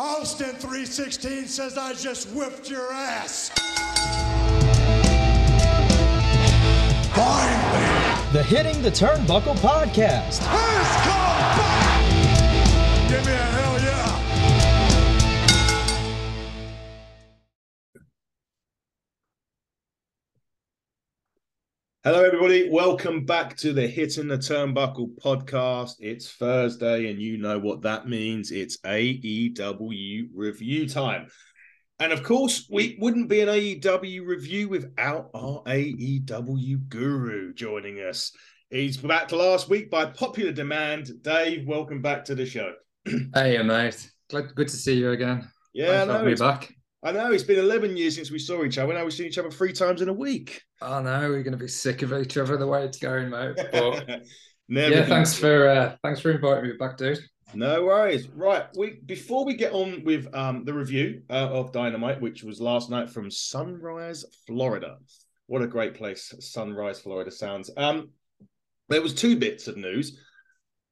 Austin 316 says I just whipped your ass. Finally. The Hitting the Turnbuckle podcast. Who's Hello, everybody. Welcome back to the Hitting the Turnbuckle podcast. It's Thursday, and you know what that means. It's AEW review time. And of course, we wouldn't be an AEW review without our AEW guru joining us. He's back last week by popular demand. Dave, welcome back to the show. Hey, mate. Glad, good to see you again. Yeah, I Thanks for having know. me It's, back. I know. It's been 11 years since we saw each other. Now we've seen each other three times in a week. I know we're going to be sick of each other the way it's going, mate. But Never yeah, thanks for uh, thanks for inviting me back, dude. No worries. Right. We before we get on with um the review uh, of Dynamite, which was last night from Sunrise, Florida. What a great place Sunrise, Florida sounds. Um, there was two bits of news.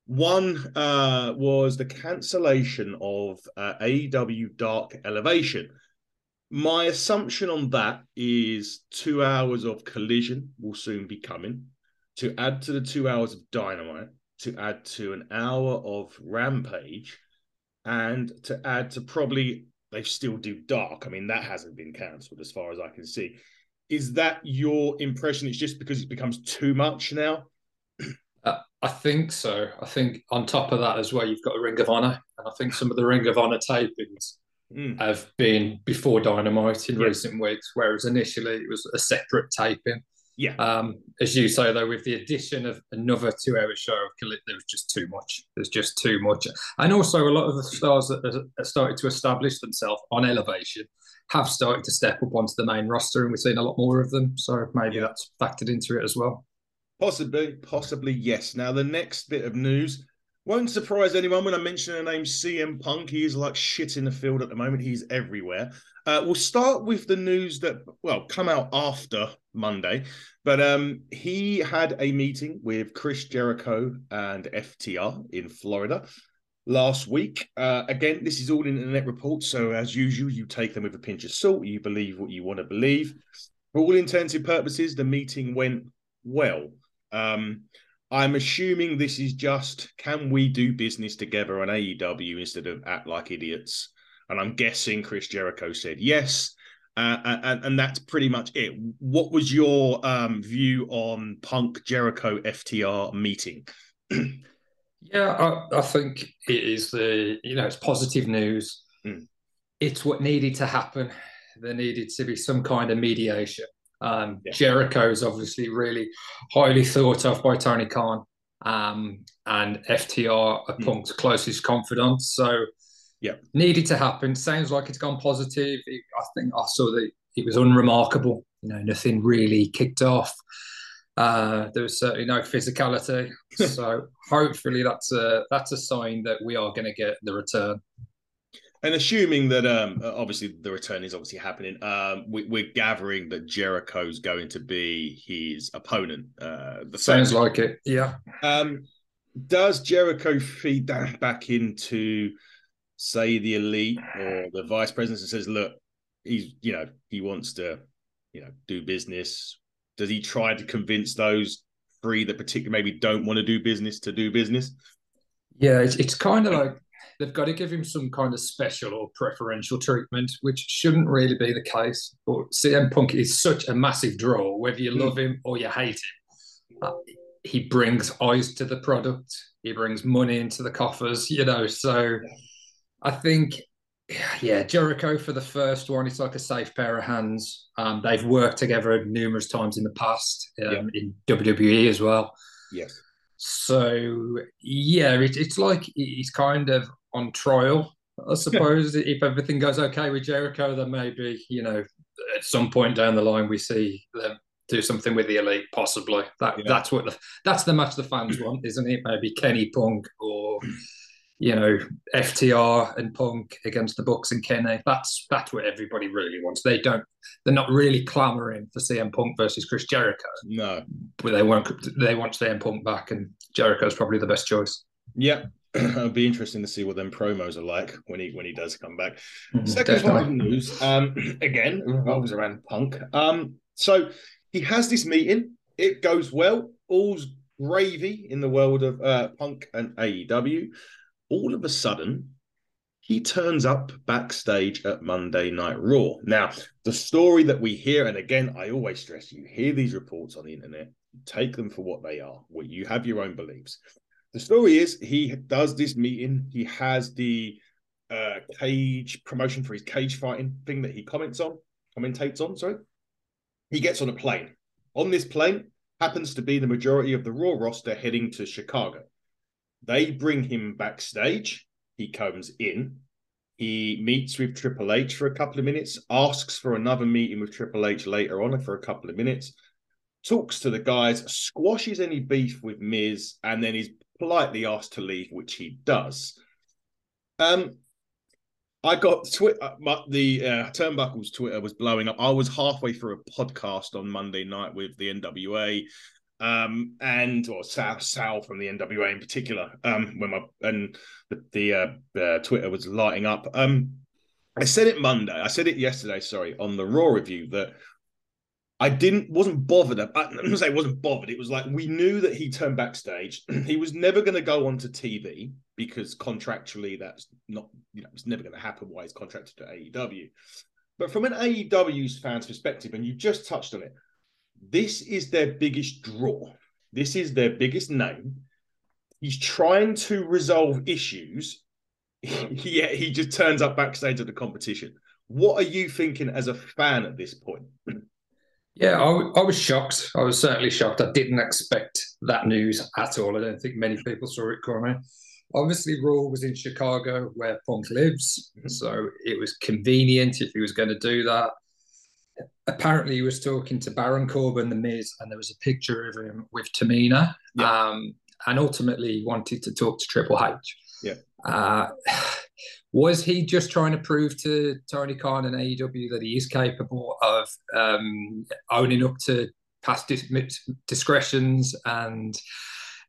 One uh was the cancellation of uh, AEW Dark Elevation. My assumption on that is two hours of collision will soon be coming to add to the two hours of Dynamite to add to an hour of Rampage and to add to probably they still do Dark. I mean, that hasn't been cancelled as far as I can see. Is that your impression? It's just because it becomes too much now? Uh, I think so. I think on top of that as well, you've got a Ring of Honor, and I think some of the Ring of Honor tapings Mm. have been before Dynamite in Yeah. recent weeks, whereas initially it was a separate taping. Yeah. Um, as you say, though, with the addition of another two-hour show of Collision, there was just too much. There's just too much, and also a lot of the stars that have- started to establish themselves on Elevation have started to step up onto the main roster, and we're seeing a lot more of them. So maybe Yeah. that's factored into it as well. Possibly, possibly yes. Now, the next bit of news won't surprise anyone when I mention the name CM Punk. He is like shit in the field at the moment. He's everywhere. Uh, we'll start with the news that, well, come out after Monday. But um, he had a meeting with Chris Jericho and FTR in Florida last week. Uh, again, this is all internet reports. So, as usual, you take them with a pinch of salt. You believe what you want to believe. For all intents and purposes, the meeting went well. Um, I'm assuming this is just can we do business together on AEW instead of act like idiots? And I'm guessing Chris Jericho said yes. Uh, and, and that's pretty much it. What was your um, view on Punk Jericho FTR meeting? Yeah, I, I think it is the you know it's positive news. Mm. It's what needed to happen. There needed to be some kind of mediation. Um, Yeah. Jericho is obviously really highly thought of by Tony Khan, um, and FTR are Mm. Punk's closest confidants. So, Yeah. needed to happen. Sounds like it's gone positive. It- I think I saw that it was unremarkable. You know, nothing really kicked off. Uh, there was certainly no physicality. so hopefully that's a that's a sign that we are going to get the return. And assuming that um, obviously the return is obviously happening, um, we, we're gathering that Jericho's going to be his opponent. Uh, the Sounds like it. Yeah. Um, does Jericho feed that back into, say, the elite or the vice president and says, look, he's, you know, he wants to, you know, do business? Does he try to convince those three that particularly maybe don't want to do business to do business? Yeah, it's, it's kind of like they've got to give him some kind of special or preferential treatment, which shouldn't really be the case. But CM Punk is such a massive draw, whether you love him or you hate him. Uh, he brings eyes to the product. He brings money into the coffers, you know. So I think, yeah, Jericho for the first one, it's like a safe pair of hands. Um, they've worked together numerous times in the past um, in WWE as well. Yes. So yeah, it, it's like he's kind of on trial, I suppose. if everything goes okay with Jericho, then maybe you know at some point down the line we see them do something with the elite, possibly. That Yeah. that's what the that's the match the fans want, isn't it? Maybe Kenny Punk or you know FTR and Punk against the Bucks and Kenny. That's that's what everybody really wants. They don't. They're not really clamoring for CM Punk versus Chris Jericho No. but they want they want CM Punk back, and Jericho's probably the best choice. Yeah. it'll be interesting to see what them promos are like when he when he does come back. Mhm, Second part of news, um, again revolves around Punk. Um, so he has this meeting. It goes well. All's gravy in the world of uh, Punk and AEW. All of a sudden, he turns up backstage at Monday Night Raw. Now, the story that we hear, and again, I always stress you hear these reports on the internet, take them for what they are. You have your own beliefs. The story is he does this meeting. He has the uh, cage promotion for his cage fighting thing that he comments on, commentates on. Sorry, he gets on a plane. On this plane happens to be the majority of the Raw roster heading to Chicago. They bring him backstage. He comes in. He meets with Triple H for a couple of minutes, asks for another meeting with Triple H later on for a couple of minutes, talks to the guys, squashes any beef with Miz, and then is politely asked to leave, which he does. Um, I got Twitter. The uh, Turnbuckles Twitter was blowing up. I was halfway through a podcast on Monday night with the NWA, um, and or Sal Sal from the NWA in particular. Um, when my and the, the uh, uh, Twitter was lighting up. Um, I said it Monday. I said it yesterday. Sorry, on the Raw review that I didn't wasn't bothered. I'm gonna say wasn't bothered. It was like we knew that he turned backstage. he was never going to go onto TV because contractually that's not you know it's never going to happen. Why he's contracted to AEW. But from an AEW's fans' perspective, and you just touched on it, this is their biggest draw. This is their biggest name. He's trying to resolve issues. Yet he just turns up backstage at the competition. What are you thinking as a fan at this point? Yeah, I, was shocked. I was certainly shocked. I didn't expect that news at all. I don't think many people saw it coming. Obviously, Raw was in Chicago, where Punk lives, Mhm. so it was convenient if he was going to do that. Apparently, he was talking to Baron Corbin, The Miz, and there was a picture of him with Tamina. Yeah. Um, and ultimately, he wanted to talk to Triple H. Yeah. Uh, was he just trying to prove to Tony Khan and AEW that he is capable of um, owning up to past dis- discretions and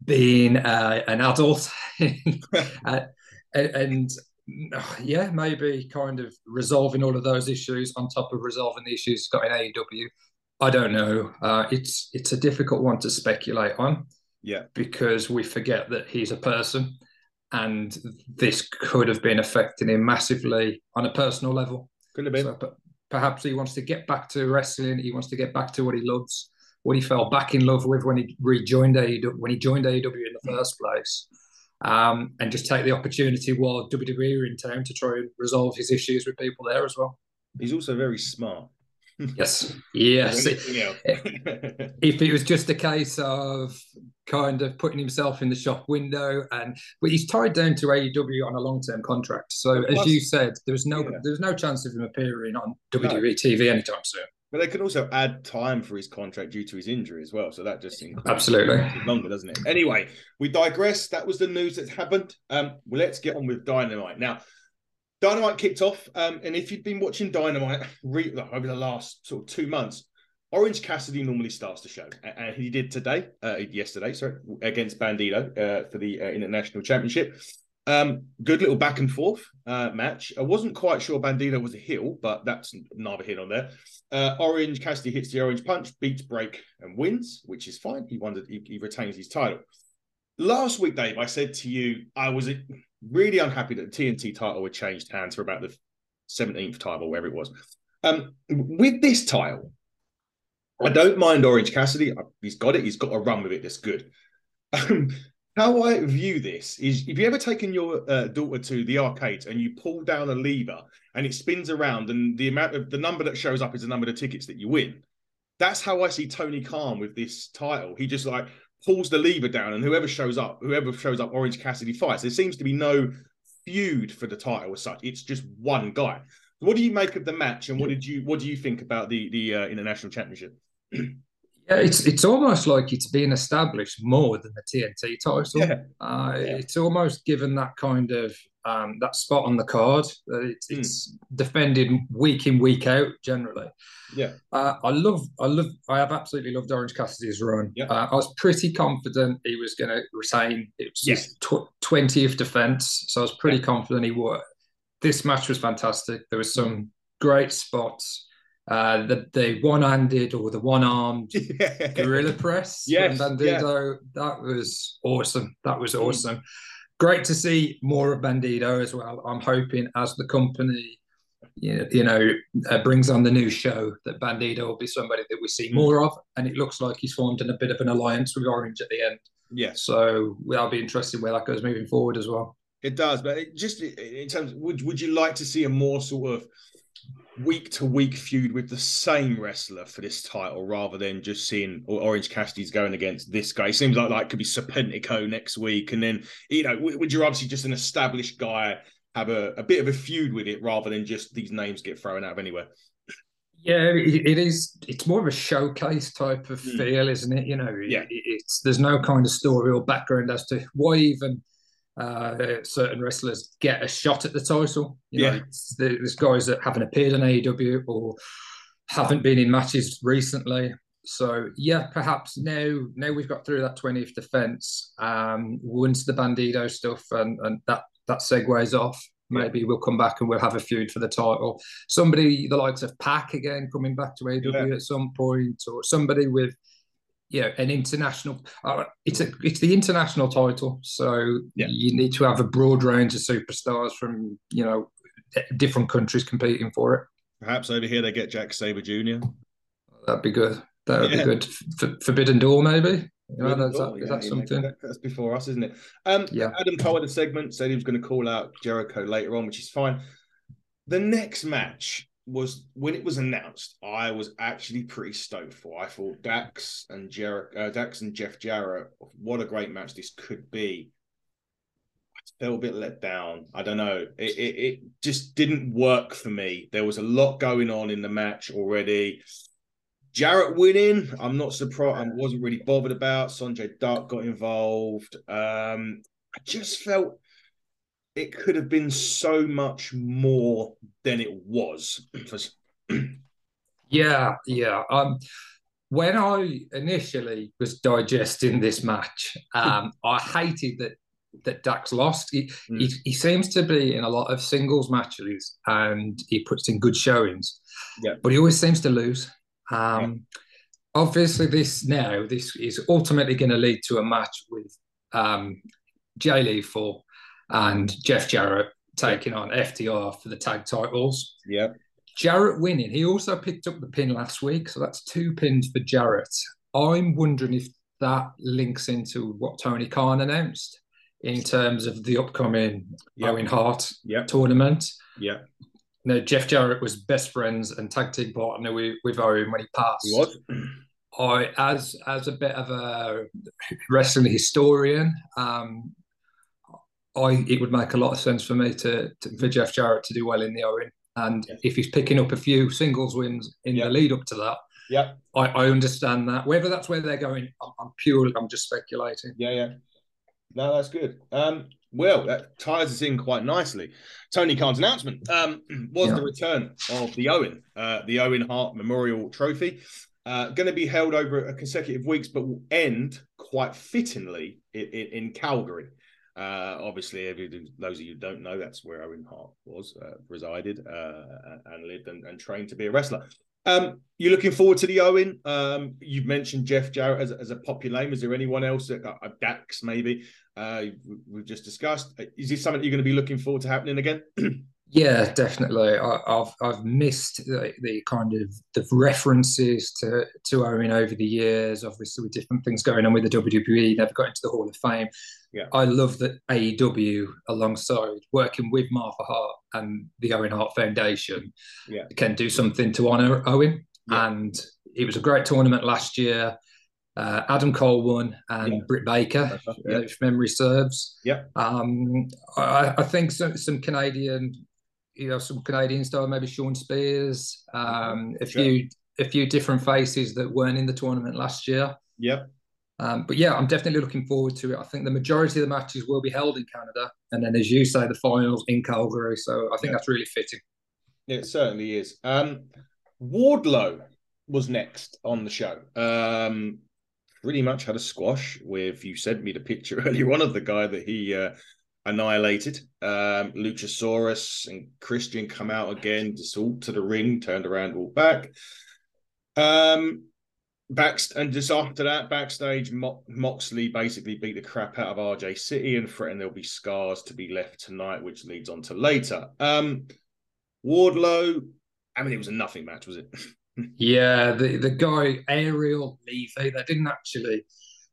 being uh, an adult? uh, and, and yeah, maybe kind of resolving all of those issues on top of resolving the issues he's got in AEW. I don't know. Uh, it's it's a difficult one to speculate on Yeah, because we forget that he's a person and this could have been affecting him massively on a personal level. could have been. So p- perhaps he wants to get back to wrestling. He wants to get back to what he loves, what he fell back in love with when he rejoined AEW, when he joined AEW in the first place, um, and just take the opportunity while WWE are in town to try and resolve his issues with people there as well. He's also very smart. Yes, yes. If it was just a case of kind of putting himself in the shop window and but he's tied down to AEW on a long-term contract. So Plus- as you said, there's no Yeah. there's no chance of him appearing on WWE TV anytime soon. But they can also add time for his contract due to his injury as well. So that just increases Absolutely. longer, doesn't it? Anyway, we digress. That was the news that happened. Um, well, let's get on with Dynamite now. Dynamite kicked off, um, and if you've been watching Dynamite re- over the last sort of two months, Orange Cassidy normally starts the show, and he did today, uh, yesterday, sorry, against Bandido uh, for the uh, International Championship. Um, good little back and forth uh, match. I wasn't quite sure Bandido was a heel, but that's neither here nor there. Uh, Orange Cassidy hits the orange punch, beats break, and wins, which is fine. He won. He, he retains his title. Last week, Dave, I said to you I was really unhappy that the TNT title had changed hands for about the seventeenth time or wherever it was. Um, with this title, I don't mind Orange Cassidy. He's got it. He's got a run with it. That's good. Um, how I view this is if you ever taken your uh, daughter to the arcades and you pull down a lever and it spins around and the amount of the number that shows up is the number of tickets that you win. That's how I see Tony Khan with this title. He just like pulls the lever down and whoever shows up, whoever shows up, Orange Cassidy fights. There seems to be no feud for the title as such. It's just one guy. What do you make of the match and what did you what do you think about the the uh, international championship? Yeah, it's it's almost like it's being established more than the TNT title. Yeah. Uh, Yeah. It's almost given that kind of um, that spot on the card. Uh, it's, Mm. it's defended week in week out generally. Yeah. Uh, I love, I love, I have absolutely loved Orange Cassidy's run. Yeah. Uh, I was pretty confident he was going to retain. It was Yes. his twentieth defense, so I was pretty confident he would. This match was fantastic. There was some great spots. Uh, the the one-handed or the one-armed Yeah. gorilla press Yes, Bandido. That was awesome. That was Mm. awesome. Great to see more of Bandido as well. I'm hoping as the company, you know, you know uh, brings on the new show, that Bandido will be somebody that we see Mm. more of. And it looks like he's formed in a bit of an alliance with Orange at the end. Yeah. So that'll be interesting where that goes moving forward as well. It does, but it just in terms, would would you like to see a more sort of week to week feud with the same wrestler for this title rather than just seeing Orange Cassidy's going against this guy? It seems like like it could be Serpentico next week, and then you know, would you obviously just an established guy have a, a bit of a feud with it rather than just these names get thrown out of anywhere? Yeah, it, it is. It's more of a showcase type of Mm. feel, isn't it? You know, Yeah. it's there's no kind of story or background as to why even uh, certain wrestlers get a shot at the title. You Yeah. there- there's guys that haven't appeared on AEW or haven't been in matches recently. So yeah, perhaps now now we've got through that 20th defense. Um, once the Bandido stuff and, and that that segues off, Yeah. maybe we'll come back and we'll have a feud for the title. Somebody the likes of Pac again coming back to AEW at some point, or somebody with you know an international. Uh, it's a it's the international title, so Yeah. you need to have a broad range of superstars from you know different countries competing for it. Perhaps over here they get Zack Sabre Jr. That'd be good. That would Yeah. be good. F- Forbidden Door, maybe. You know, Really is cool, that, is yeah, that something? that- that's before us, isn't it? Um, Yeah. Adam Cole in the segment said he was going to call out Jericho later on, which is fine. The next match was when it was announced. I was actually pretty stoked for. I thought Dax and Jericho, uh, Dax and Jeff Jarrett. What a great match this could be. I felt a bit let down. I don't know. It, it it just didn't work for me. There was a lot going on in the match already. Jarrett winning, I'm not surprised. I wasn't really bothered about. Sanjay Dutt got involved. Um, I just felt it could have been so much more than it was. Yeah, yeah. Um, when I initially was digesting this match, um, I hated that that Dax lost. He, Mm. he he seems to be in a lot of singles matches and he puts in good showings. Yeah. but he always seems to lose. Um, obviously, this now this is ultimately going to lead to a match with um, Jay Lethal and Jeff Jarrett taking on FTR for the tag titles. yeah, Jarrett winning. He also picked up the pin last week, so that's two pins for Jarrett. I'm wondering if that links into what Tony Khan announced in terms of the upcoming Yeah. Owen Hart yeah, tournament. yeah. Now, Jeff Jarrett was best friends and tag team partner with, with Owen when he passed. Was. I, as as a bit of a wrestling historian, um, I it would make a lot of sense for me to, to for Jeff Jarrett to do well in the Owen, and Yeah. if he's picking up a few singles wins in Yeah. the lead up to that, Yeah, I, I understand that. Whether that's where they're going, I'm, I'm purely I'm just speculating. yeah, yeah. No, that's good. Um, well, that ties us in quite nicely. Tony Khan's announcement um, was Yeah. the return of the Owen, uh, the Owen Hart Memorial Trophy. Uh, going to be held over a consecutive weeks, but will end quite fittingly in, in, in Calgary. Uh, obviously, those of you don't know, that's where Owen Hart was, uh, resided, uh, and lived and, and trained to be a wrestler. Um, you're looking forward to the Owen. Um, you've mentioned Jeff Jarrett as, as a popular name. Is there anyone else that uh, Dax maybe uh, we've just discussed? Is this something you're going to be looking forward to happening again? Yeah, definitely. I, I've I've missed the, the kind of the references to to Owen over the years. Obviously, with different things going on with the WWE, never got into the Hall of Fame. Yeah. I love that AEW, alongside working with Martha Hart and the Owen Hart Foundation, Yeah. can do something to honour Owen. Yeah. And it was a great tournament last year. Uh, Adam Cole won and Yeah. Britt Baker, yeah. if memory serves. Yeah. Um, I, I think some, some Canadian, you know, some Canadian style, maybe Shawn Spears, um, a Sure. few a few different faces that weren't in the tournament last year. Yep. Um, but yeah, I'm definitely looking forward to it. I think the majority of the matches will be held in Canada, and then, as you say, the finals in Calgary. So I think Yeah. that's really fitting. It certainly is. Um, Wardlow was next on the show. Um, pretty much had a squash with you sent me the picture earlier on of the guy that he uh, annihilated. Um, Luchasaurus and Christian come out again, just all to the ring, turned around, walked back. Um, back and just after that, backstage, Mo- Moxley basically beat the crap out of RJ City and threatened there'll be scars to be left tonight, which leads on to later. Um, Wardlow, I mean, it was a nothing match, was it? Yeah, the the guy Ariel Levy, they didn't actually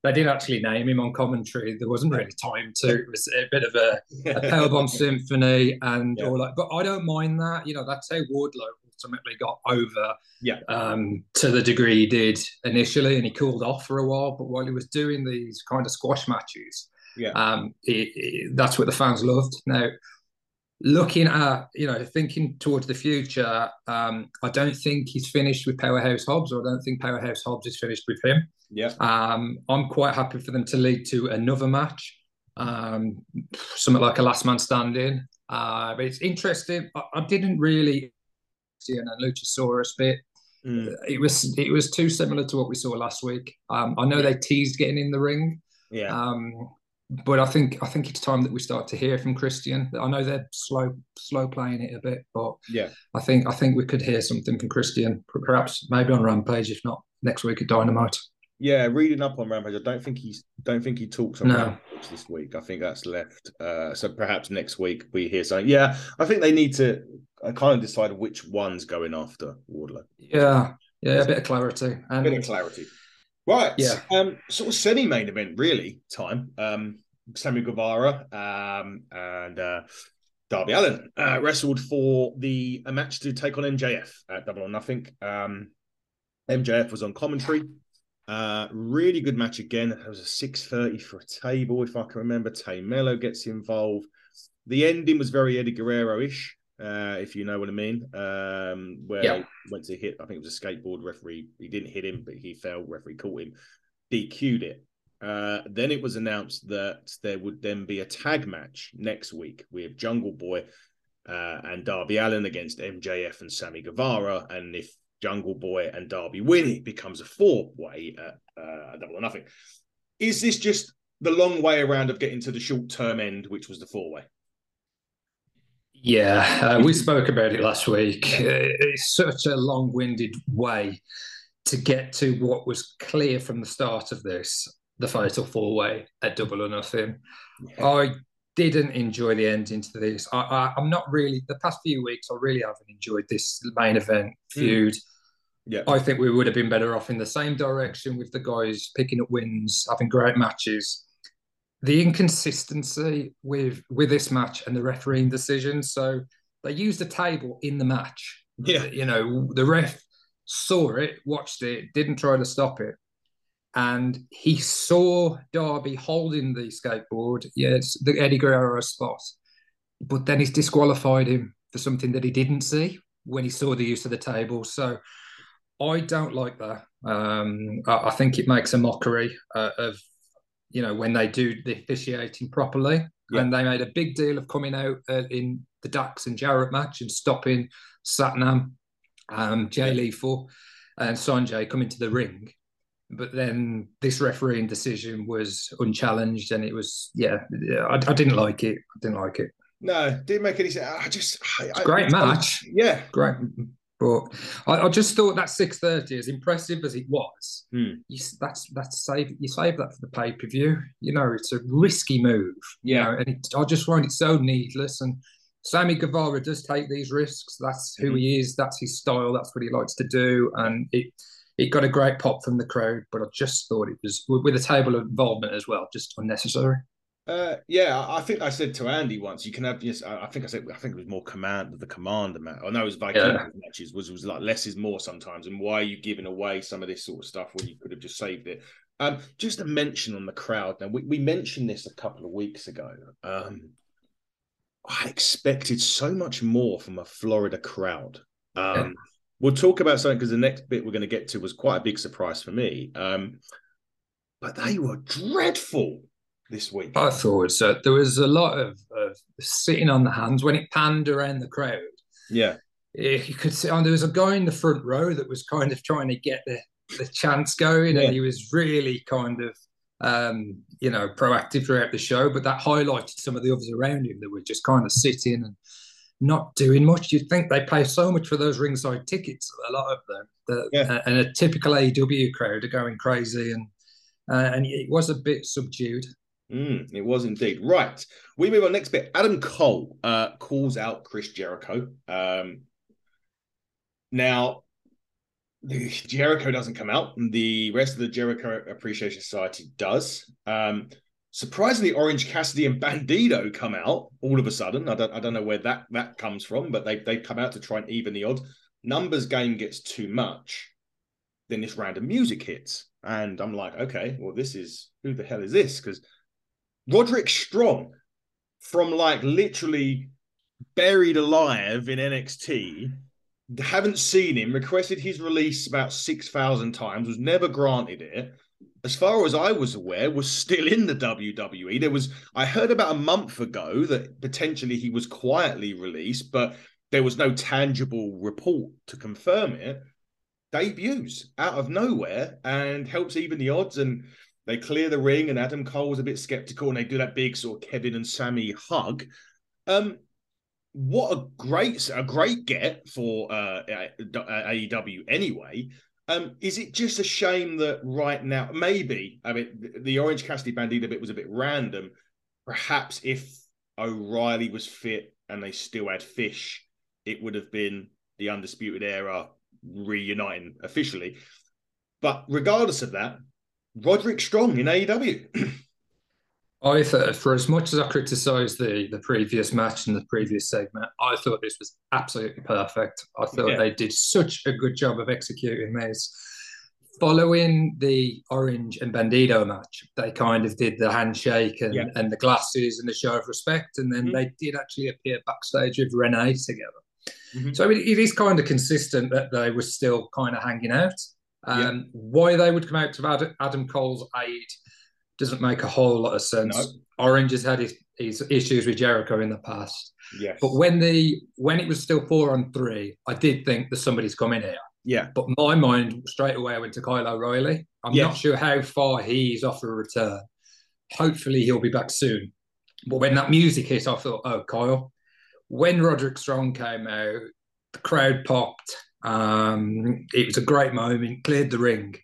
they didn't actually name him on commentary. There wasn't really time to. It was a bit of a, a powerbomb symphony and Yeah. all that. But I don't mind that. You know, that's how Wardlow ultimately got over Yeah. um, to the degree he did initially, and he cooled off for a while. But while he was doing these kind of squash matches, Yeah. um, he- he- that's what the fans loved. Now, looking at you know thinking towards the future, um, I don't think he's finished with Powerhouse Hobbs, or I don't think Powerhouse Hobbs is finished with him. Yeah. Um, I'm quite happy for them to lead to another match, um, something like a last man standing. Uh, but it's interesting. I, I didn't really see an Luchasaurus bit. Mm, It was it was too similar to what we saw last week. Um, I know they teased getting in the ring, yeah. um, but I think I think it's time that we start to hear from Christian. I know they're slow slow playing it a bit, but yeah. I think I think we could hear something from Christian, perhaps maybe on Rampage, if not next week at Dynamite. Yeah, reading up on Rampage, I don't think he's don't think he talks on No. Rampage this week. I think that's left. Uh, so perhaps next week we hear something. Yeah, I think they need to uh, kind of decide which one's going after Wardlow. Yeah, yeah, a bit of clarity. And... A bit of clarity. Right. Yeah. Um, sort of semi-main event, really. Time. Um, Sammy Guevara um, and uh, Darby Allin uh, wrestled for the a match to take on MJF at Double or Nothing. Um, MJF was on commentary. Uh, really good match again. It was a six thirty for a table, if I can remember. Tay Melo gets involved. The ending was very Eddie Guerrero-ish, uh, if you know what I mean. Um, where Yeah. he went to hit, I think it was a skateboard referee. He didn't hit him, but he fell. Referee caught him, DQ'd it. Uh, then it was announced that there would then be a tag match next week with Jungle Boy uh, and Darby Allin against MJF and Sammy Guevara. And if Jungle Boy and Darby win, it becomes a four way at uh, double or nothing. Is this just the long way around of getting to the short term end, which was the four way? yeah, uh, we spoke about it last week. Uh, It's such a long-winded way to get to what was clear from the start of this, the fatal four-way at Double or Nothing. I didn't enjoy the ending to this. I, I, I'm not really the past few weeks. I really haven't enjoyed this main event feud. Yeah. I think we would have been better off in the same direction with the guys picking up wins, having great matches. The inconsistency with with this match and the refereeing decisions. So they used a table in the match. Yeah. You know, the ref saw it, watched it, didn't try to stop it. And he saw Darby holding the skateboard. Yes, the Eddie Guerrero spot. But then he's disqualified him for something that he didn't see when he saw the use of the table. So I don't like that. Um, I, I think it makes a mockery uh, of, you know, when they do the officiating properly. Yeah. And they made a big deal of coming out uh, in the Dax and Jarrett match and stopping Satnam, um, Jay Lethal, and Sanjay coming to the ring. But then this refereeing decision was unchallenged, and it was yeah, yeah, I, I didn't like it. I didn't like it. No, didn't make any sense. I just I, It's a great match. Yeah. Great, but I, I just thought that six thirty, as impressive as it was, Hmm. you, that's that's save you save that for the pay per view. You know, it's a risky move. You Yeah. know, and it, I just find it so needless. And Sammy Guevara does take these risks. That's who he is. That's his style. That's what he likes to do. And it it got a great pop from the crowd. But I just thought it was with with a table of involvement as well, just unnecessary. Uh, yeah, I think I said to Andy once, you can have yes. I think I said I think it was more command the commander match. I know it was Viking Yeah. matches was was like less is more sometimes. And why are you giving away some of this sort of stuff when you could have just saved it? Um, just a mention on the crowd. Now we, we mentioned this a couple of weeks ago. Um, I expected so much more from a Florida crowd. Um, Yeah. We'll talk about something because the next bit we're going to get to was quite a big surprise for me. Um, but they were dreadful this week. I thought so. There was a lot of, of sitting on the hands when it panned around the crowd. Yeah, eh, you could see. Oh, there was a guy in the front row that was kind of trying to get the the chance going, Yeah. and he was really kind of um, you know proactive throughout the show. But that highlighted some of the others around him that were just kind of sitting and not doing much. You'd think they pay so much for those ringside tickets. A lot of them, the, Yeah. and a typical AEW crowd are going crazy, and uh, and it was a bit subdued. Mm, it was indeed. Right. We move on next bit. Adam Cole uh, calls out Chris Jericho. Um, now, Jericho doesn't come out. The rest of the Jericho Appreciation Society does. Um, surprisingly, Orange Cassidy and Bandido come out all of a sudden. I don't, I don't know where that that comes from, but they they come out to try and even the odds. Numbers game gets too much. Then this random music hits, and I'm like, okay, well, this is who the hell is this? Because Roderick Strong, from like literally buried alive in NXT, haven't seen him, requested his release about 6,000 times, was never granted it. As far as I was aware, was still in the WWE. There was, I heard about a month ago that potentially he was quietly released, but there was no tangible report to confirm it. Debuts out of nowhere and helps even the odds. And they clear the ring, and Adam Cole was a bit skeptical, and they do that big sort of Kevin and Sami hug. Um, what a great a great get for uh, AEW anyway. Um, is it just a shame that right now, maybe I mean the, Orange Cassidy Bandido bit was a bit random. Perhaps if O'Reilly was fit and they still had Fish, it would have been the Undisputed Era reuniting officially. But regardless of that, Roderick Strong in AEW. I thought, for as much as I criticised the the previous match and the previous segment, I thought this was absolutely perfect. I thought Yeah. they did such a good job of executing this. Following the Orange and Bandito match, they kind of did the handshake and, Yeah. and the glasses and the show of respect, and then Mhm. they did actually appear backstage with Renee together. Mhm. So it, it is kind of consistent that they were still kind of hanging out. Um, Why they would come out to Ad- Adam Cole's aid doesn't make a whole lot of sense. No. Orange has had his, his issues with Jericho in the past, Yes. but when the when it was still four on three, I did think that somebody's coming here. yeah. But my mind straight away went to Kyle O'Reilly. I'm Yes. not sure how far he's off a return. Hopefully he'll be back soon. But when that music hit, I thought, oh, Kyle. When Roderick Strong came out, the crowd popped. Um, it was a great moment, cleared the ring.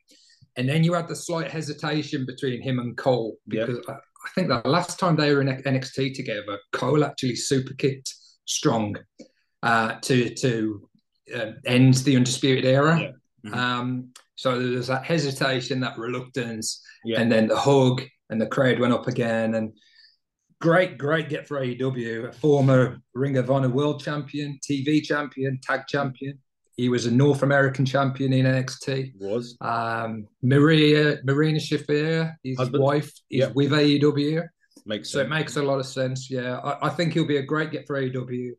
And then you had the slight hesitation between him and Cole because I, I think the last time they were in NXT together, Cole actually super kicked Strong uh, to to uh, end the undisputed era. Mhm. Um, so there was that hesitation, that reluctance, Yeah. and then the hug, and the crowd went up again. And great, great get for AEW, a former Ring of Honor World Champion, TV Champion, Tag Champion. He was a North American champion in NXT. was. Um, Maria Marina Shafir, his Husband. wife, is Yep. with AEW. Makes So it makes a lot of sense. Yeah, I, I think he'll be a great get for AEW.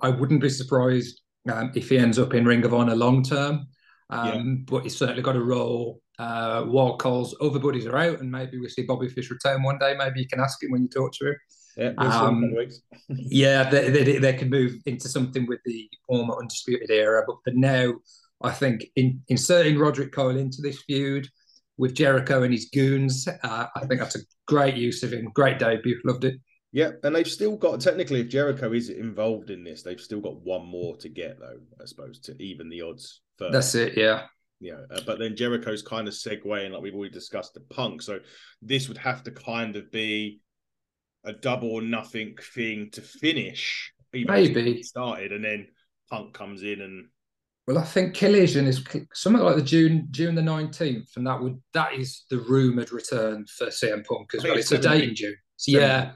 I wouldn't be surprised um, if he ends up in Ring of Honor long term. Um, But he's certainly got a role uh, while Cole's other buddies are out, and maybe we see Bobby Fish return one day. Maybe you can ask him when you talk to him. Yeah, we'll see in a Um, couple of weeks. Yeah, they, they, they could move into something with the former Undisputed Era. But for now, I think in, inserting Roderick Cole into this feud with Jericho and his goons, uh, I think that's a great use of him. Great debut. Loved it. Yeah, and they've still got technically, if Jericho is involved in this, they've still got one more to get though. I suppose to even the odds first. That's it. Yeah. Yeah, uh, but then Jericho's kind of segueing, like we've already discussed, the Punk. So this would have to kind of be a double or nothing thing to finish. even if Maybe. started, and then Punk comes in and Well, I think Collision is something like the June June the nineteenth, and that would that is the rumored return for CM Punk as well. it's It's a date in June. So, yeah.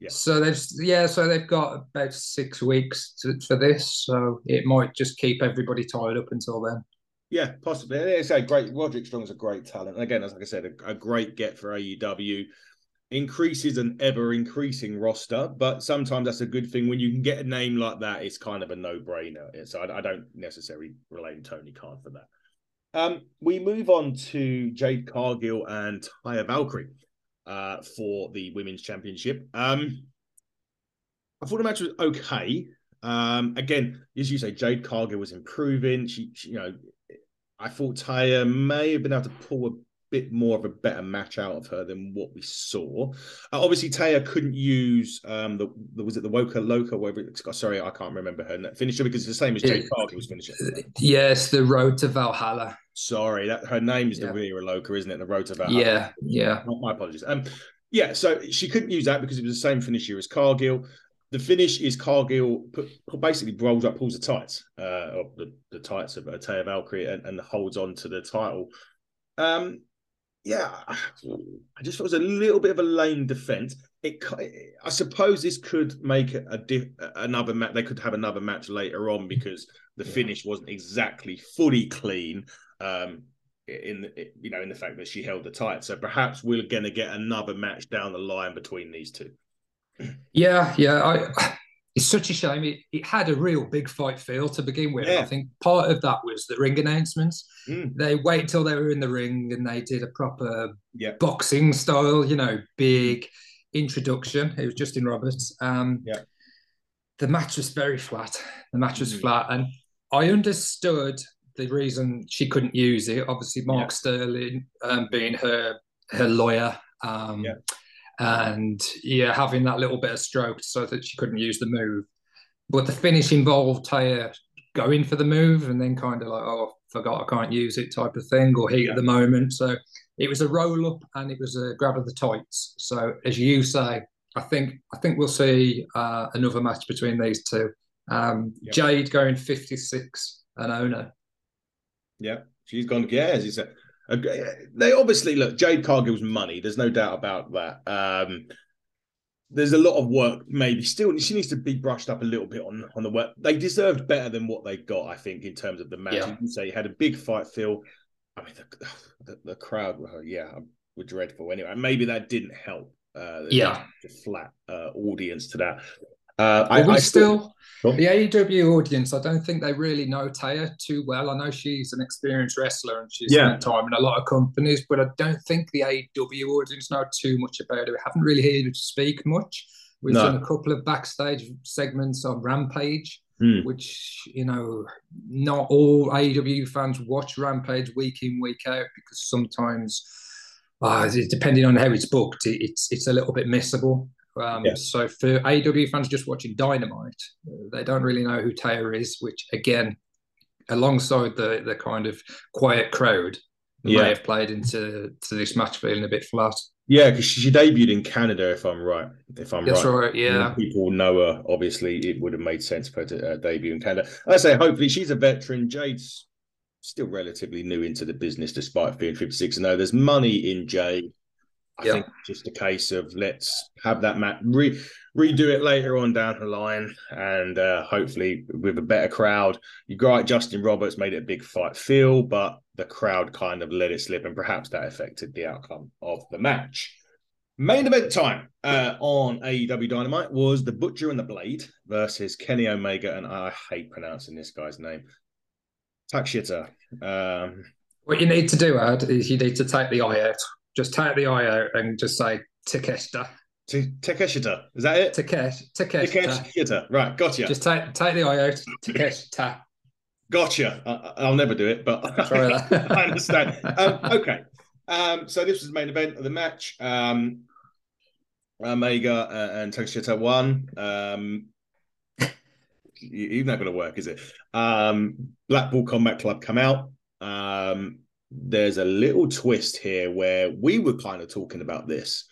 yeah, So they've yeah, so they've got about six weeks to, for this. So it might just keep everybody tied up until then. yeah, possibly. It's a great. Roderick Strong's a great talent. And again, as like I said, a, a great get for AEW. Increases an ever increasing roster, but sometimes that's a good thing when you can get a name like that. It's kind of a no brainer. So I, I don't necessarily relate Tony Khan for that. Um, we move on to Jade Cargill and Taya Valkyrie uh, for the women's championship. Um, I thought the match was okay. Um, again, as you say, Jade Cargill was improving. She, she, you know, I thought Taya may have been able to pull a bit more of a better match out of her than what we saw. Uh, obviously, Taya couldn't use um the, the was it the Woka Loka whatever it's got. Sorry, I can't remember her finisher because it's the same as Jade Cargill's finisher. Yes, the Road to Valhalla. Sorry, that her name is yeah. the Rhea Loka, isn't it? The Road to Valhalla. Yeah, yeah. Not My apologies. Um, yeah. So she couldn't use that because it was the same finisher as Cargill the finish is Cargill put, basically rolls up, pulls the tights, uh, of the, the tights of uh, Taya Valkyrie and, and, holds on to the title. Um, yeah, I just thought it was a little bit of a lame defense. It, I suppose this could make a, another match. They could have another match later on because the yeah. finish wasn't exactly fully clean. Um, in the, you know in the fact that she held the tight, so perhaps we're going to get another match down the line between these two. Yeah, yeah. I, it's such a shame. It, it had a real big fight feel to begin with. Yeah. I think part of that was the ring announcements. Mm. They wait till they were in the ring and they did a proper yeah. boxing style, you know, big introduction. It was Justin Roberts. Um, yeah. The match was very flat. The match was mm. flat. And I understood the reason she couldn't use it. Obviously, Mark yeah. Sterling um, being her her lawyer. Um, yeah and yeah, having that little bit of stroke so that she couldn't use the move. But the finish involved Taya going for the move and then kind of like, oh, forgot I can't use it type of thing or heat yeah. at the moment. So it was a roll up and it was a grab of the tights. So as you say, I think I think we'll see uh, another match between these two. Um, yep. Jade going 56 and owner. Yeah, she's gone. Yeah, as you said, they obviously look Jade Cargill's money. There's no doubt about that. Um, there's a lot of work. Maybe still, she needs to be brushed up a little bit on on the work. They deserved better than what they got. I think in terms of the match. Yeah. You say You had a big fight feel. I mean, the, the, the crowd were yeah were dreadful. Anyway, maybe that didn't help. Uh, yeah, the flat uh, audience to that. Uh, I, we I still, still the AEW audience. I don't think they really know Taya too well. I know she's an experienced wrestler and she's yeah. spent time in a lot of companies, but I don't think the AEW audience know too much about her. We haven't really heard her speak much. We've no. done a couple of backstage segments on Rampage, mm. which you know, not all AEW fans watch Rampage week in week out because sometimes, uh, depending on how it's booked, it's it's a little bit missable. Um, yeah. So for AEW fans just watching Dynamite, they don't really know who Taya is, which again, alongside the the kind of quiet crowd, yeah. may have played into to this match feeling a bit flat. Yeah, because she debuted in Canada, if I'm right. If I'm That's right. right. Yeah. People know her. Obviously, it would have made sense for her to uh, debut in Canada. I say, hopefully, she's a veteran. Jade's still relatively new into the business, despite being 56. And no, there's money in Jade. I yeah. think just a case of let's have that match re- redo it later on down the line, and uh, hopefully with a better crowd. You go right, Justin Roberts made it a big fight feel, but the crowd kind of let it slip, and perhaps that affected the outcome of the match. Main event time uh, on AEW Dynamite was the Butcher and the Blade versus Kenny Omega, and I hate pronouncing this guy's name. Takeshita. Um, what you need to do, Ad, is you need to take the eye out just take the I out and just say Takeshita. Takeshita, is that it? Takesh, Takeshita. Takeshita, right, gotcha. Just take take the out, Takeshita. Gotcha. I, will never do it, but I understand. um, okay, um, so this was the main event of the match. Um, Omega and Takeshita won. Um, you're not going to work, is it? Um, Blackpool Combat Club come out. Um, there's a little twist here where we were kind of talking about this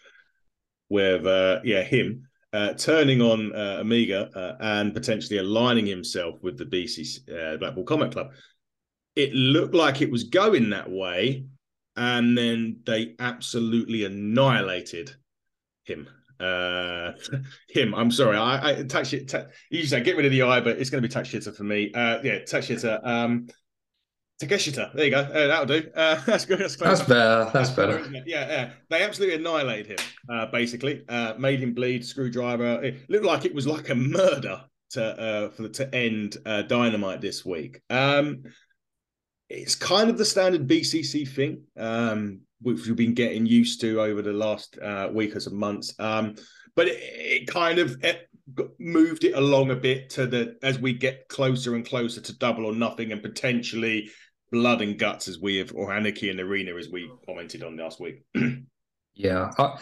with uh yeah him uh, turning on uh, Omega uh, and potentially aligning himself with the BC uh, Blackpool Combat Club. It looked like it was going that way, and then they absolutely annihilated him. Uh, him. I'm sorry. I, I shit. Ta- you say get rid of the eye, but it's going to be tax shitter for me. Yeah, tax shitter. Um, Takeshita. There you go. Uh, that'll do. Uh, that's good. That's, that's better. That's, better. better yeah, yeah. They absolutely annihilated him. Uh, basically, uh, made him bleed. Screwdriver. It looked like it was like a murder to uh, for to end uh, Dynamite this week. Um, it's kind of the standard BCC thing, um, which we've been getting used to over the last uh, week or some months. Um, but it, it kind of it moved it along a bit to the as we get closer and closer to double or nothing, and potentially blood and guts as we have, or anarchy in the arena as we commented on last week. yeah. Uh,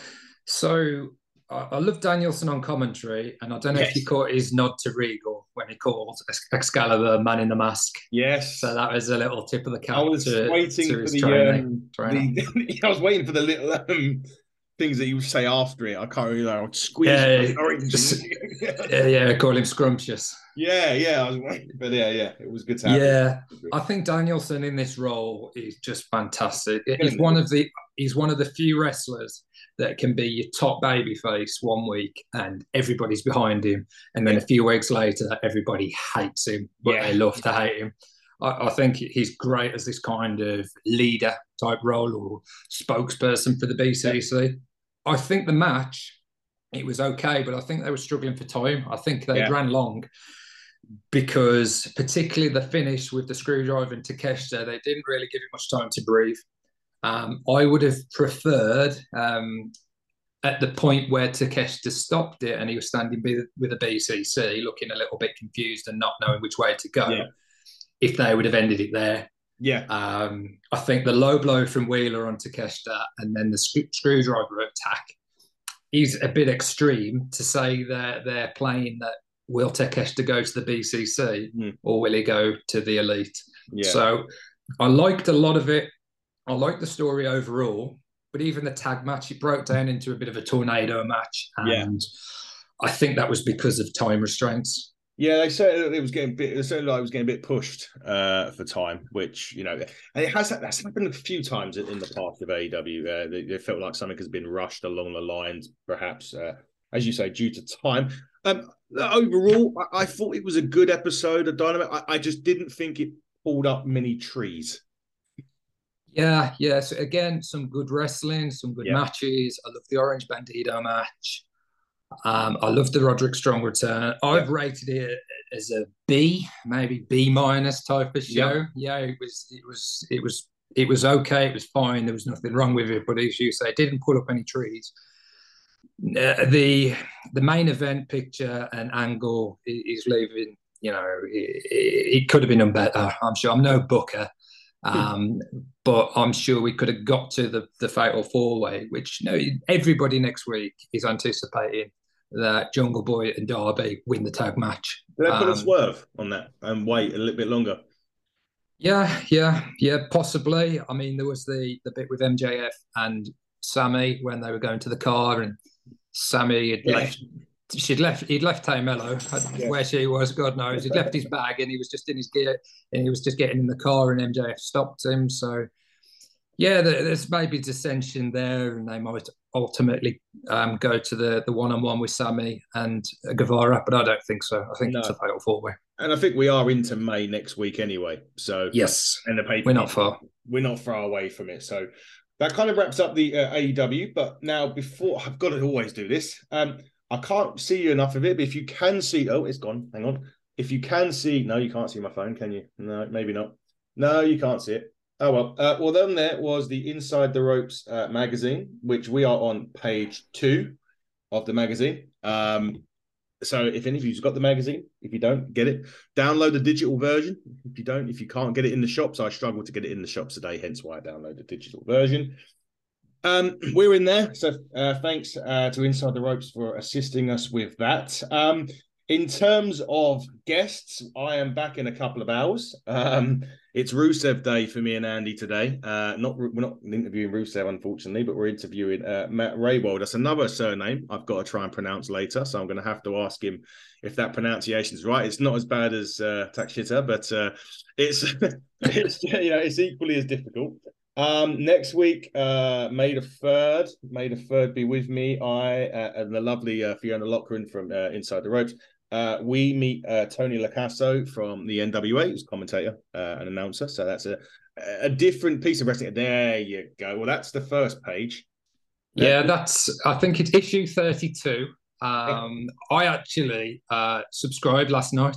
so I love Danielson on commentary, and I don't know yes. if you caught his nod to Regal when he called Excalibur "Man in the Mask." Yes, so that was a little tip of the cap. I was to, waiting to for the, um, the I was waiting for the little um, things that you would say after it. I can't really know. Squeeze yeah, yeah, yeah, call him scrumptious. Yeah, yeah, I was waiting, but yeah, yeah, it was good to have. Yeah, I think Danielson in this role is just fantastic. He's one of the he's one of the few wrestlers that can be your top baby face one week and everybody's behind him, and then a few weeks later everybody hates him, but yeah. they love to hate him. I, I, think he's great as this kind of leader type role or spokesperson for the BCC. I think the match it was okay, but I think they were struggling for time. I think they yeah. ran long because particularly the finish with the screwdriver and Takeshita, they didn't really give it much time to breathe. Um, I would have preferred um, at the point where Takeshita stopped it and he was standing with a BCC, looking a little bit confused and not knowing which way to go. Yeah. If they would have ended it there, yeah. Um, I think the low blow from Wheeler on Takeshita and then the sc- screwdriver attack is a bit extreme to say that they're playing that will Takeshita go to the BCC mm. or will he go to the elite? Yeah. So I liked a lot of it. I liked the story overall, but even the tag match, it broke down into a bit of a tornado match. And yeah. I think that was because of time restraints. Yeah, they said it was getting bit. They said like it was getting a bit pushed uh, for time, which you know, and it has that's happened a few times in the past of AEW. Uh, they, they, felt like something has been rushed along the lines, perhaps, uh, as you say, due to time. Um, overall, I, I, thought it was a good episode of Dynamite. I, I just didn't think it pulled up many trees. Yeah, yeah. So again, some good wrestling, some good yeah. matches. I love the Orange Bandido match. Um, I love the Roderick Strong return. I've rated it as a B, maybe B minus type of show. Yeah. yeah, it was, it was, it was, it was okay. It was fine. There was nothing wrong with it. But as you say, it didn't pull up any trees. Uh, the the main event picture and angle is leaving. You know, it, it, could have been done better. I'm sure. I'm no booker, Hmm. Um, but I'm sure we could have got to the, the fatal four way, which you know, everybody next week is anticipating that Jungle Boy and Darby win the tag match. Did they put um, a swerve on that and wait a little bit longer? Yeah, yeah, yeah, possibly. I mean, there was the the bit with MJF and Sammy when they were going to the car, and Sammy had yeah. left she'd left he'd left Melo yeah. where she was god knows. He'd left his bag and he was just in his gear and he was just getting in the car and mjf stopped him. So yeah there's maybe dissension there and they might ultimately um, go to the the one-on-one with sammy and guevara but i don't think so. I think no. it's a fatal four-way and i think we are into may next week anyway so. Yes. And the paper we're not far. We're not far away from it so. That kind of wraps up the uh, AEW. But now, before I've got to always do this, um, I can't see you enough of it, but if you can see, oh, it's gone. Hang on. If you can see, no, you can't see my phone, can you? No, maybe not. No, you can't see it. Oh well. Uh, well, then there was the Inside the Ropes uh, magazine, which we are on page two of the magazine. Um, so if any of you's got the magazine, if you don't get it, download the digital version. If you don't, if you can't get it in the shops, I struggle to get it in the shops today, hence why I download the digital version. Um, we're in there, so uh, thanks uh, to Inside the Ropes for assisting us with that. Um, in terms of guests, I am back in a couple of hours. Um, it's Rusev Day for me and Andy today. Uh, not we're not interviewing Rusev, unfortunately, but we're interviewing uh, Matt Rehwoldt. That's another surname I've got to try and pronounce later, so I'm going to have to ask him if that pronunciation is right. It's not as bad as uh, Takeshita, but uh, it's it's you know it's equally as difficult. Um, next week, uh, May the third, May the third be with me. I uh, and the lovely uh, Fiona Lockren from uh, Inside the Ropes. Uh, we meet uh, Tony Lacasso from the NWA, who's commentator uh, and announcer. So that's a a different piece of wrestling. There you go. Well, that's the first page. Yeah, that's. I think it's issue thirty-two. Um, I actually uh, subscribed last night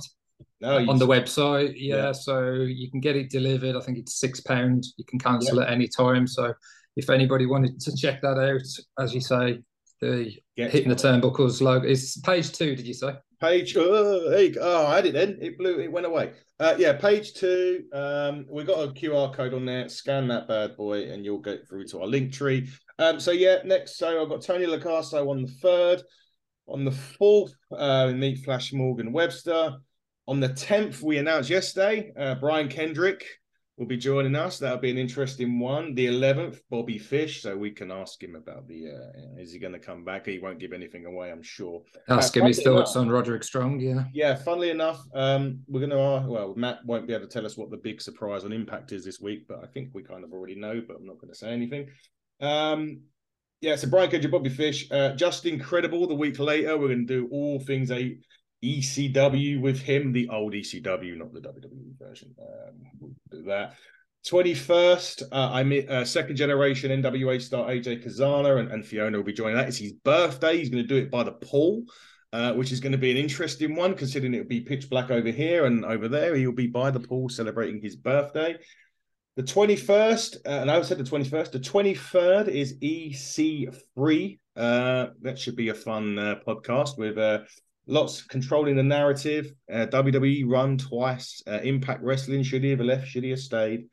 No, on the website. Yeah, Yeah. so you can get it delivered. I think it's six pound. You can cancel at any time. So if anybody wanted to check that out, as you say, the Get hitting the turnbuckles logo is page two. Did you say? Page, oh, go. oh, I had it then. It blew, it went away. Uh, yeah, page two. Um, we got a QR code on there. Scan that bad boy, and you'll get through to our Linktree. Um, so yeah, next, so I've got Tony Lacasso on the third. On the fourth, uh, meet Flash Morgan Webster. On the tenth, we announced yesterday, uh, Brian Kendrick will be joining us. That'll be an interesting one. The eleventh, Bobby Fish. So we can ask him about the. Uh, is he going to come back? He won't give anything away, I'm sure. Ask Uh, him his thoughts enough- on Roderick Strong. Yeah. Yeah, funnily enough, um, we're going to. Uh, well, Matt won't be able to tell us what the big surprise on Impact is this week, but I think we kind of already know. But I'm not going to say anything. Um, yeah, so Brian Kendrick, Bobby Fish, uh, just incredible. The week later, we're going to do all things a ECW with him, the old ECW, not the WWE version. Um, we'll do that. 21st, uh, I meet uh, second generation NWA star AJ Cazana and, and Fiona will be joining that. It's his birthday. He's going to do it by the pool, uh, which is going to be an interesting one considering it'll be pitch black over here and over there. He'll be by the pool celebrating his birthday. The 21st, uh, and I said the 21st, the 23rd is EC3. Uh, that should be a fun uh, podcast with lots controlling the narrative. Uh, WWE run twice. Uh, Impact Wrestling should he have left? Should he have stayed?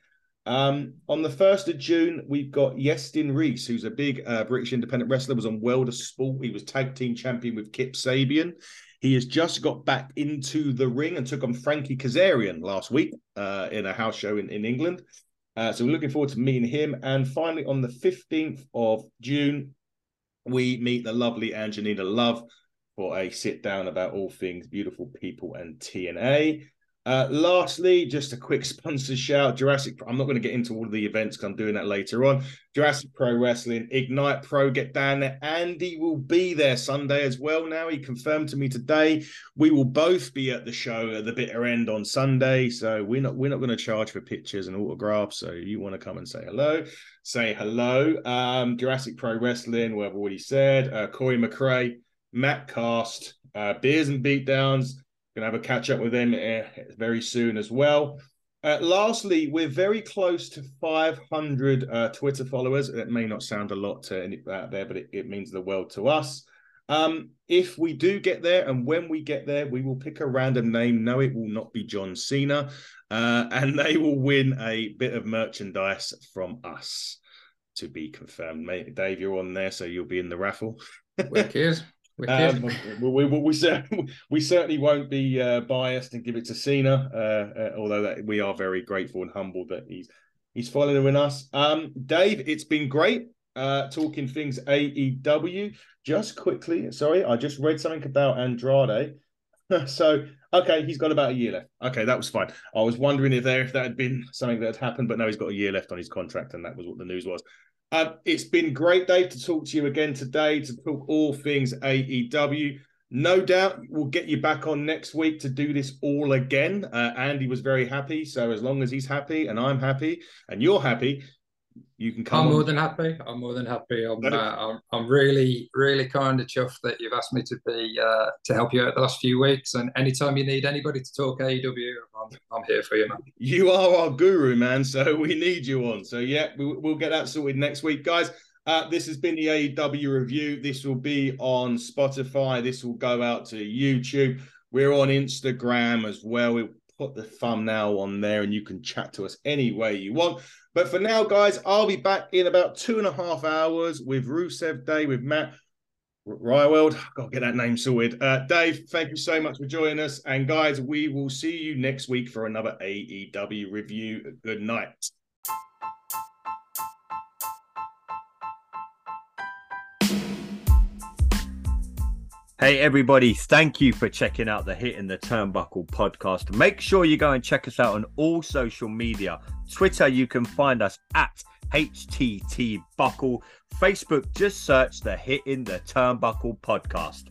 Um, on the 1st of June, we've got Iestyn Rees, who's a big uh, British independent wrestler, was on World of Sport. He was tag team champion with Kip Sabian. He has just got back into the ring and took on Frankie Kazarian last week uh, in a house show in, in England. Uh, so we're looking forward to meeting him. And finally, on the 15th of June, we meet the lovely Angelina Love for a sit down about all things beautiful people and TNA. Uh, lastly, just a quick sponsor shout Jurassic. I'm not going to get into all of the events because I'm doing that later on. Jurassic Pro Wrestling, Ignite Pro, get down there. Andy will be there Sunday as well. Now he confirmed to me today we will both be at the show at the bitter end on Sunday. So we're not we're not going to charge for pictures and autographs. So you want to come and say hello, say hello. Um, Jurassic Pro Wrestling, where I've already said, uh, Corey McRae, Matt Cast, uh, Beers and Beatdowns. Gonna have a catch up with him uh, very soon as well. Uh, lastly, we're very close to 500 uh, Twitter followers. It may not sound a lot to any out there, but it, it means the world to us. Um, if we do get there, and when we get there, we will pick a random name. No, it will not be John Cena, uh, and they will win a bit of merchandise from us. To be confirmed, mate. Dave, you're on there, so you'll be in the raffle. Wicked. Um, we, we, we, we, we certainly won't be uh, biased and give it to Cena, uh, uh, although that we are very grateful and humbled that he's he's following with us. Um, Dave, it's been great uh, talking things AEW. Just quickly, sorry, I just read something about Andrade. so okay, he's got about a year left. Okay, that was fine. I was wondering if there if that had been something that had happened, but no, he's got a year left on his contract, and that was what the news was. Uh, it's been great, Dave, to talk to you again today to talk all things AEW. No doubt we'll get you back on next week to do this all again. Uh, Andy was very happy, so as long as he's happy and I'm happy and you're happy, you can come. I'm on. more than happy. I'm more than happy. I'm, uh, I'm, I'm really, really kind of chuffed that you've asked me to be uh, to help you out the last few weeks. And anytime you need anybody to talk AEW, I'm, I'm here for you, man. You are our guru, man. So we need you on. So yeah, we, we'll get that sorted next week, guys. Uh, this has been the AEW review. This will be on Spotify. This will go out to YouTube. We're on Instagram as well. We'll put the thumbnail on there, and you can chat to us any way you want. But for now, guys, I'll be back in about two and a half hours with Rusev Day with Matt. Rehwoldt, got to get that name sorted. Uh, Dave, thank you so much for joining us. And guys, we will see you next week for another AEW review. Good night. Hey, everybody, thank you for checking out the Hit in the Turnbuckle podcast. Make sure you go and check us out on all social media. Twitter, you can find us at HTT Buckle. Facebook, just search the Hit in the Turnbuckle podcast.